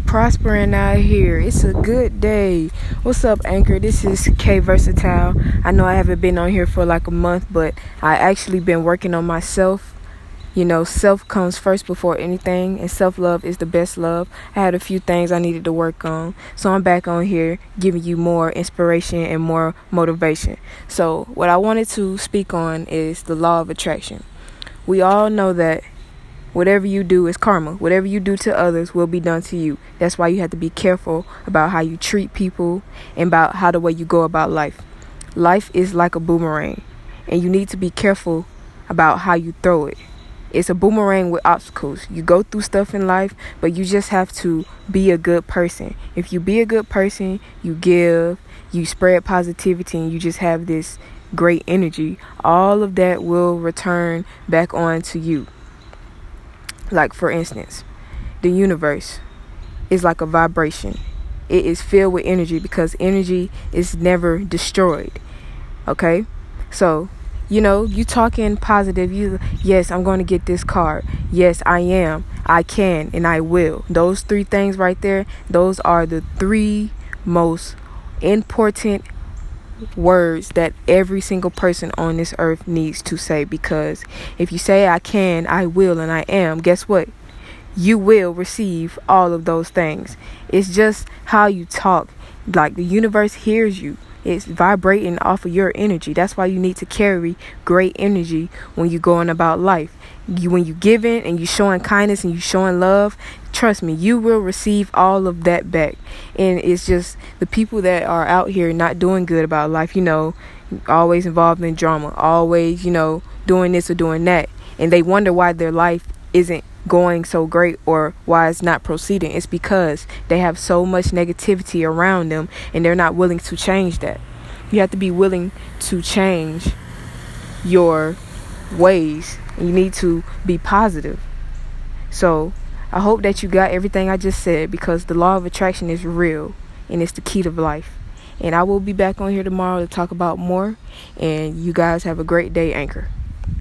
prospering out here. It's a good day. What's up, Anchor? This is K Versatile. I know I haven't been on here for like a month, but I actually been working on myself. You know, self comes first before anything, and self love is the best love. I had a few things I needed to work on, so I'm back on here giving you more inspiration and more motivation. So, what I wanted to speak on is the law of attraction. We all know that Whatever you do is karma. Whatever you do to others will be done to you. That's why you have to be careful about how you treat people and about how the way you go about life. Life is like a boomerang, and you need to be careful about how you throw it. It's a boomerang with obstacles. You go through stuff in life, but you just have to be a good person. If you be a good person, you give, you spread positivity, and you just have this great energy, all of that will return back on to you. Like, for instance, the universe is like a vibration, it is filled with energy because energy is never destroyed. Okay? So, you know, you talking positive, you yes, I'm going to get this card. Yes, I am. I can and I will. Those three things right there, those are the three most important words that every single person on this earth needs to say because if you say I can, I will, and I am, guess what? You will receive all of those things. It's just how you talk. Like the universe hears you. It's vibrating off of your energy. That's why you need to carry great energy when you're going about life. You, when you giving and you showing kindness and you showing love, trust me, you will receive all of that back. And it's just the people that are out here not doing good about life, you know, always involved in drama, always, you know, doing this or doing that. And they wonder why their life isn't going so great or why it's not proceeding. It's because they have so much negativity around them and they're not willing to change that. You have to be willing to change your ways. You need to be positive. So, I hope that you got everything I just said because the law of attraction is real and it's the key to life. And I will be back on here tomorrow to talk about more. And you guys have a great day, Anchor.